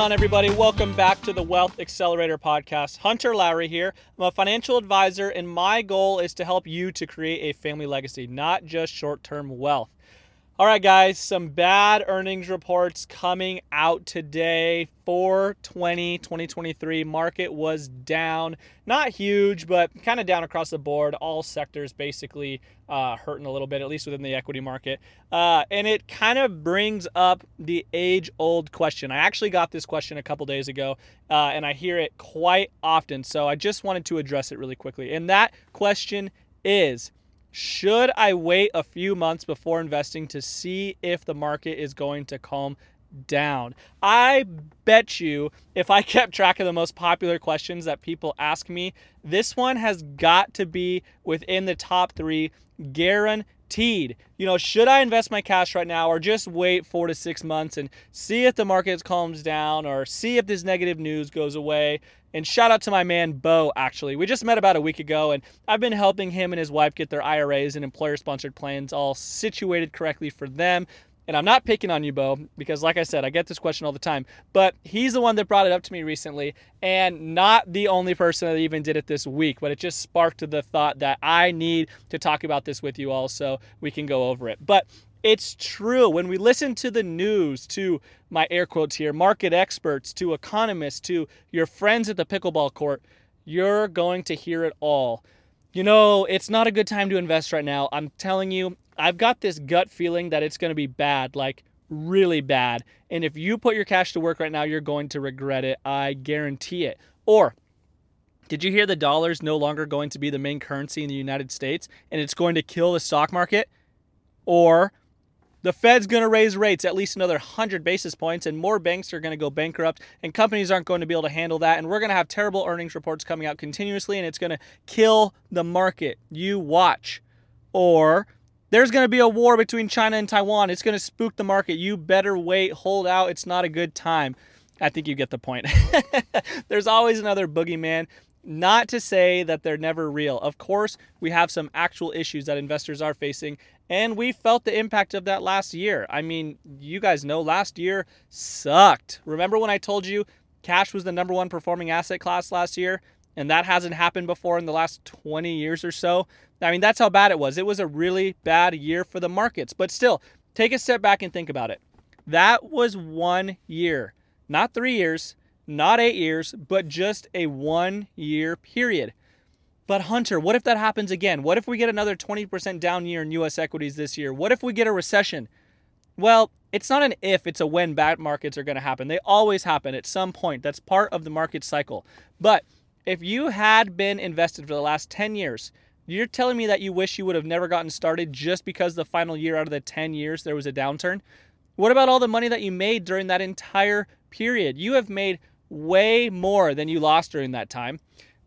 On, everybody? Welcome back to the Wealth Accelerator Podcast. Hunter Lowry here. I'm a financial advisor, and my goal is to help you to create a family legacy, not just short term wealth. All right, guys, some bad earnings reports coming out today 420, 2023. Market was down, not huge, but kind of down across the board. All sectors basically uh, hurting a little bit, at least within the equity market. Uh, and it kind of brings up the age old question. I actually got this question a couple days ago, uh, and I hear it quite often. So I just wanted to address it really quickly. And that question is, should I wait a few months before investing to see if the market is going to calm down? I bet you if I kept track of the most popular questions that people ask me, this one has got to be within the top three guaranteed. You know, should I invest my cash right now or just wait four to six months and see if the market calms down or see if this negative news goes away? And shout out to my man Bo, actually. We just met about a week ago, and I've been helping him and his wife get their IRAs and employer sponsored plans all situated correctly for them. And I'm not picking on you, Bo, because like I said, I get this question all the time. But he's the one that brought it up to me recently, and not the only person that even did it this week. But it just sparked the thought that I need to talk about this with you all so we can go over it. But it's true. When we listen to the news, to my air quotes here, market experts, to economists, to your friends at the pickleball court, you're going to hear it all. You know, it's not a good time to invest right now. I'm telling you, I've got this gut feeling that it's going to be bad, like really bad. And if you put your cash to work right now, you're going to regret it. I guarantee it. Or, did you hear the dollar's no longer going to be the main currency in the United States and it's going to kill the stock market? Or, the Fed's going to raise rates at least another 100 basis points, and more banks are going to go bankrupt, and companies aren't going to be able to handle that. And we're going to have terrible earnings reports coming out continuously, and it's going to kill the market. You watch. Or there's going to be a war between China and Taiwan. It's going to spook the market. You better wait, hold out. It's not a good time. I think you get the point. There's always another boogeyman. Not to say that they're never real. Of course, we have some actual issues that investors are facing, and we felt the impact of that last year. I mean, you guys know last year sucked. Remember when I told you cash was the number one performing asset class last year? And that hasn't happened before in the last 20 years or so. I mean, that's how bad it was. It was a really bad year for the markets. But still, take a step back and think about it. That was one year, not three years, not eight years, but just a one year period. But Hunter, what if that happens again? What if we get another 20% down year in US equities this year? What if we get a recession? Well, it's not an if, it's a when bad markets are going to happen. They always happen at some point. That's part of the market cycle. But if you had been invested for the last 10 years, you're telling me that you wish you would have never gotten started just because the final year out of the 10 years there was a downturn? What about all the money that you made during that entire period? You have made way more than you lost during that time.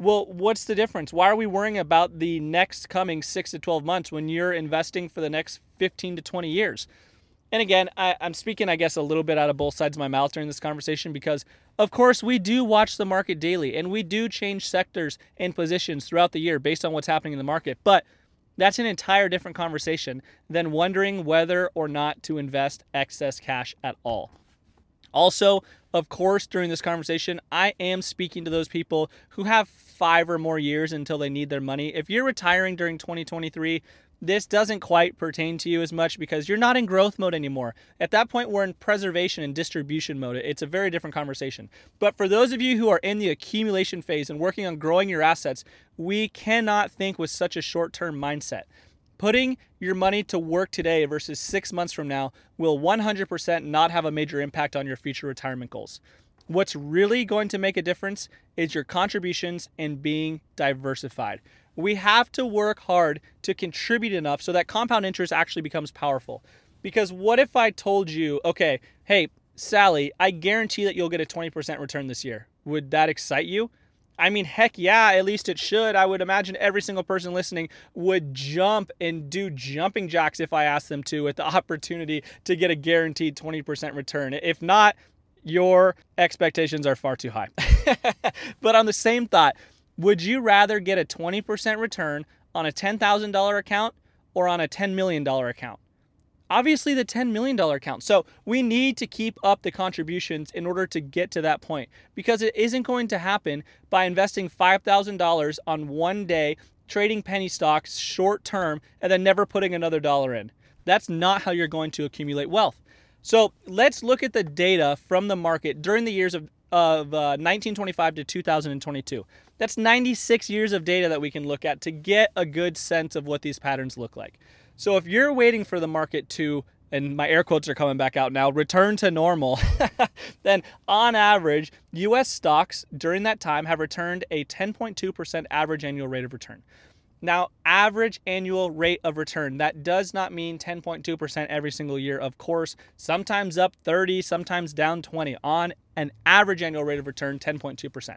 Well, what's the difference? Why are we worrying about the next coming six to 12 months when you're investing for the next 15 to 20 years? And again, I, am speaking, I guess, a little bit out of both sides of my mouth during this conversation because, of course, we do watch the market daily and we do change sectors and positions throughout the year based on what's happening in the market. But that's an entire different conversation than wondering whether or not to invest excess cash at all. Also, of course, during this conversation, I am speaking to those people who have five or more years until they need their money. If you're retiring during 2023, this doesn't quite pertain to you as much because you're not in growth mode anymore. At that point, we're in preservation and distribution mode. It's a very different conversation. But for those of you who are in the accumulation phase and working on growing your assets, we cannot think with such a short term mindset. Putting your money to work today versus six months from now will 100% not have a major impact on your future retirement goals. What's really going to make a difference is your contributions and being diversified we have to work hard to contribute enough so that compound interest actually becomes powerful. Because what if I told you, okay, hey, Sally, I guarantee that you'll get a 20% return this year. Would that excite you? I mean, heck yeah, at least it should. I would imagine every single person listening would jump and do jumping jacks if I asked them to with the opportunity to get a guaranteed 20% return. If not, your expectations are far too high. but on the same thought, would you rather get a 20% return on a $10,000 account or on a $10 million account? Obviously, the $10 million account. So, we need to keep up the contributions in order to get to that point because it isn't going to happen by investing $5,000 on one day, trading penny stocks short term, and then never putting another dollar in. That's not how you're going to accumulate wealth. So, let's look at the data from the market during the years of, of uh, 1925 to 2022. That's 96 years of data that we can look at to get a good sense of what these patterns look like. So if you're waiting for the market to, and my air quotes are coming back out now, return to normal, then on average, US stocks during that time have returned a 10.2% average annual rate of return. Now, average annual rate of return, that does not mean 10.2% every single year. Of course, sometimes up 30, sometimes down 20. On an average annual rate of return, 10.2%.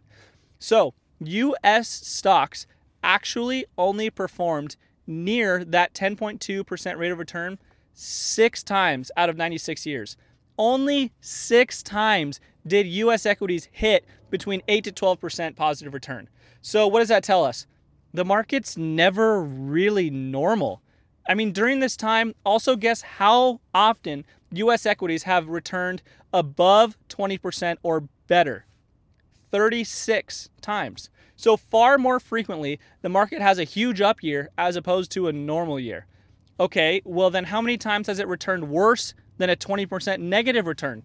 So, US stocks actually only performed near that 10.2% rate of return six times out of 96 years. Only six times did US equities hit between 8 to 12% positive return. So, what does that tell us? The market's never really normal. I mean, during this time, also guess how often US equities have returned above 20% or better. 36 times. So, far more frequently, the market has a huge up year as opposed to a normal year. Okay, well, then how many times has it returned worse than a 20% negative return?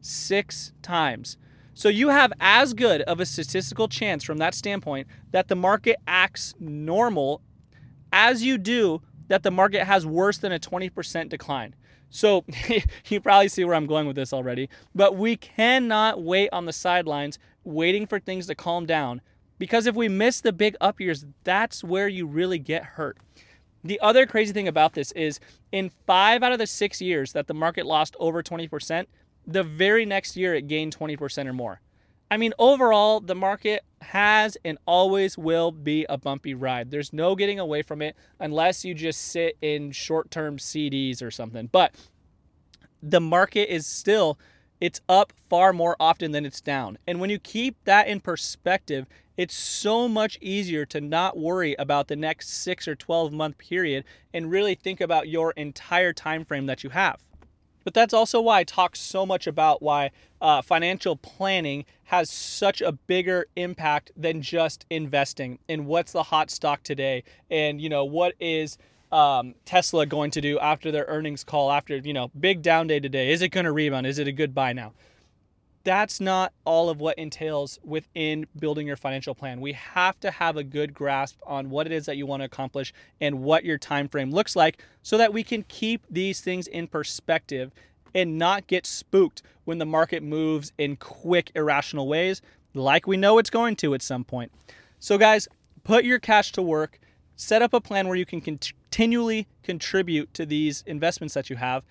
Six times. So, you have as good of a statistical chance from that standpoint that the market acts normal as you do that the market has worse than a 20% decline. So you probably see where I'm going with this already, but we cannot wait on the sidelines waiting for things to calm down because if we miss the big up years, that's where you really get hurt. The other crazy thing about this is in five out of the six years that the market lost over 20%, the very next year it gained 20% or more. I mean, overall, the market has and always will be a bumpy ride. There's no getting away from it unless you just sit in short term CDs or something. But the market is still it's up far more often than it's down. And when you keep that in perspective, it's so much easier to not worry about the next 6 or 12 month period and really think about your entire time frame that you have. But that's also why I talk so much about why uh, financial planning has such a bigger impact than just investing in what's the hot stock today and you know what is um, Tesla going to do after their earnings call after you know big down day today. Is it going to rebound? Is it a good buy now that's not all of what entails within building your financial plan. We have to have a good grasp on what it is that you want to accomplish and what your time frame looks like so that we can keep these things in perspective and not get spooked when the market moves in quick irrational ways like we know it's going to at some point. So guys, put your cash to work, set up a plan where you can continually contribute to these investments that you have,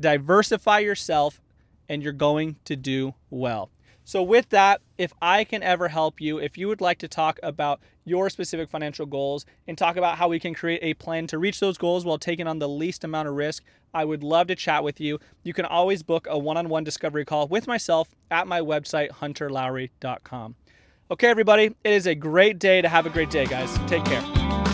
diversify yourself and you're going to do well. So, with that, if I can ever help you, if you would like to talk about your specific financial goals and talk about how we can create a plan to reach those goals while taking on the least amount of risk, I would love to chat with you. You can always book a one on one discovery call with myself at my website, hunterlowry.com. Okay, everybody, it is a great day to have a great day, guys. Take care.